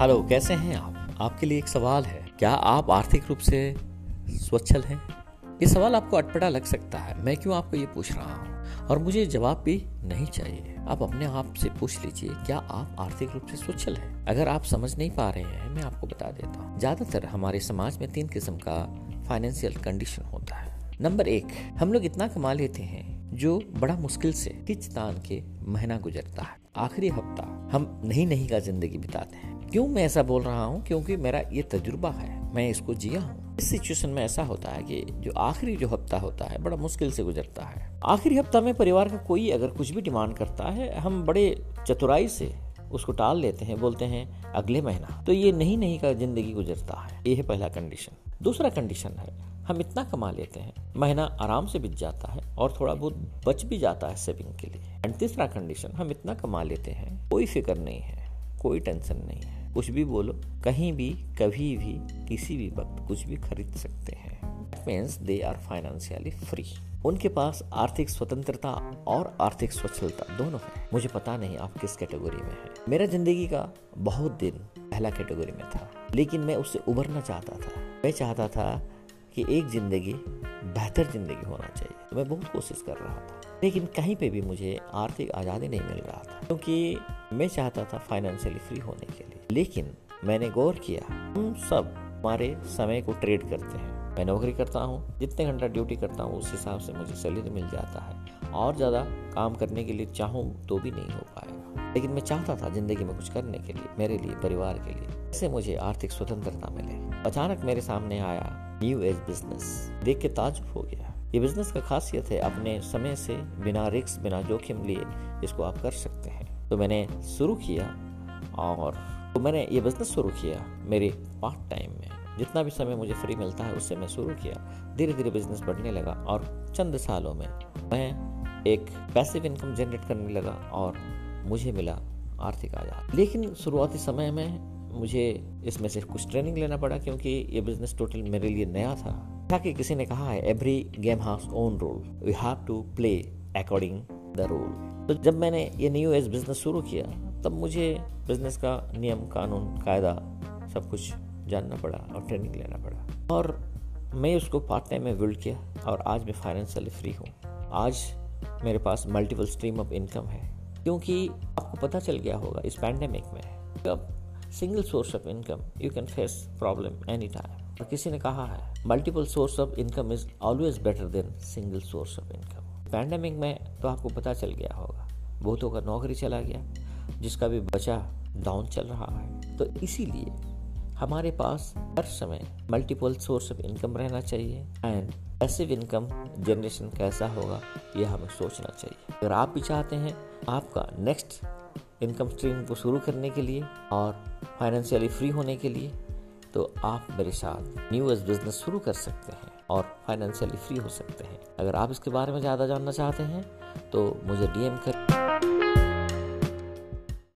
Hello कैसे हैं आप? आपके लिए एक सवाल है। क्या आप आर्थिक रूप से स्वच्छल हैं? ये सवाल आपको अटपटा लग सकता है। मैं क्यों आपको ये पूछ रहा हूँ? और मुझे जवाब भी नहीं चाहिए। आप अपने आप से पूछ लीजिए, क्या आप आर्थिक रूप से स्वच्छल हैं? अगर आप समझ नहीं पा रहे हैं, मैं आपको बता देता हूँ। ज़्यादातर हमारे समाज में तीन किस्म का फाइनेंशियल कंडीशन होता है। नंबर एक, हम लोग इतना कमा लेते हैं जो बड़ा मुश्किल से किच तान के महीना गुजरता है। आखिरी हफ़्ता हम नहीं नहीं का ज़िंदगी बिताते हैं। क्यों मैं ऐसा बोल रहा हूँ? क्योंकि मेरा ये तजुर्बा है। मैं इसको जिया हूँ। इस सिचुएशन में ऐसा होता है कि जो आखिरी जो हफ़्ता होता है, बड़ा मुश्किल से गुजरता है। आखिरी हफ़्ता में परिवार का कोई अगर कुछ भी डिमांड करता है, हम बड़े चतुराई से उसको टाल लेते हैं, बोलते हैं, अगले महीना। तो ये नहीं नहीं का ज़िंदगी गुजरता है। ये है पहला कंडीशन दूसरा कंडीशन है, हम इतना कमा लेते हैं, महीना आराम से बीत जाता है और थोड़ा बहुत बच भी जाता है सेविंग के लिए। एंड तीसरा कंडीशन हम इतना कमा लेते हैं, कोई फ़िक्र नहीं है। कोई टेंशन नहीं। है कुछ भी बोलो, कहीं भी, कभी भी, किसी भी वक्त कुछ भी खरीद सकते हैं। Means they are financially free उनके पास आर्थिक स्वतंत्रता और आर्थिक स्वच्छलता दोनों है। मुझे पता नहीं आप किस कैटेगरी में हैं। मेरा ज़िंदगी का बहुत दिन पहला कैटेगरी में था, लेकिन मैं उससे उभरना चाहता था। मैं चाहता था कि एक ज़िंदगी बेहतर ज़िंदगी होना चाहिए। तो मैं बहुत कोशिश कर रहा था, लेकिन कहीं पे भी मुझे आर्थिक आज़ादी नहीं मिल रहा था, क्योंकि मैं चाहता था फाइनेंशियली फ्री होने के लिए। लेकिन मैंने गौर किया, हम सब हमारे समय को ट्रेड करते हैं। मैं नौकरी करता हूँ, जितने घंटा ड्यूटी करता हूँ, उस हिसाब से मुझे सैलरी मिल जाता है। और ज़्यादा काम करने के लिए चाहूँ तो भी नहीं हो पाएगा। लेकिन मैं चाहता था ज़िंदगी में कुछ करने के लिए, मेरे लिए, परिवार के लिए ऐसे मुझे आर्थिक स्वतंत्रता मिले। अचानक मेरे सामने आया न्यू एज बिज़नेस देख के ताजुब हो गया। ये बिज़नेस का खासियत है अपने समय से बिना रिस्क, बिना जोखिम लिए इसको आप कर सकते हैं। तो मैंने शुरू किया और तो मैंने ये बिज़नेस शुरू किया मेरे पार्ट टाइम में। जितना भी समय मुझे फ्री मिलता है उससे मैं शुरू किया। धीरे धीरे बिज़नेस बढ़ने लगा और चंद सालों में मैं एक पैसिव इनकम जनरेट करने लगा और मुझे मिला आर्थिक आज़ाद लेकिन शुरुआती समय में मुझे इसमें से कुछ ट्रेनिंग लेना पड़ा क्योंकि ये बिज़नेस टोटल मेरे लिए नया था। ताकि किसी ने कहा है every game has own role we have to play according the rule तो जब मैंने ये न्यू एज बिज़नेस शुरू किया, तब मुझे बिज़नेस का नियम, कानून, कायदा सब कुछ जानना पड़ा और ट्रेनिंग लेना पड़ा। और मैं उसको पार्ट टाइम में बिल्ड किया और आज मैं फाइनेंशियली फ्री हूँ। आज मेरे पास मल्टीपल स्ट्रीम ऑफ़ इनकम है। क्योंकि आपको पता चल गया होगा, इस पैंडेमिक में अब single source of income you can face problem any time और किसी ने कहा है multiple source of income is always better than single source of income pandemic में तो आपको पता चल गया होगा, बहुतों का नौकरी चला गया, जिसका भी बचा डाउन चल रहा है। तो इसीलिए हमारे पास हर समय मल्टीपल सोर्स ऑफ़ इनकम रहना चाहिए एंड पैसिव इनकम जनरेशन कैसा होगा ये हमें सोचना चाहिए। अगर आप भी चाहते हैं आपका नेक्स्ट इनकम स्ट्रीम को शुरू करने के लिए और फाइनेंशियली फ्री होने के लिए तो आप मेरे साथ न्यू एज बिज़नेस शुरू कर सकते हैं और फाइनेंशियली फ्री हो सकते हैं। अगर आप इसके बारे में ज़्यादा जानना चाहते हैं तो मुझे डीएम कर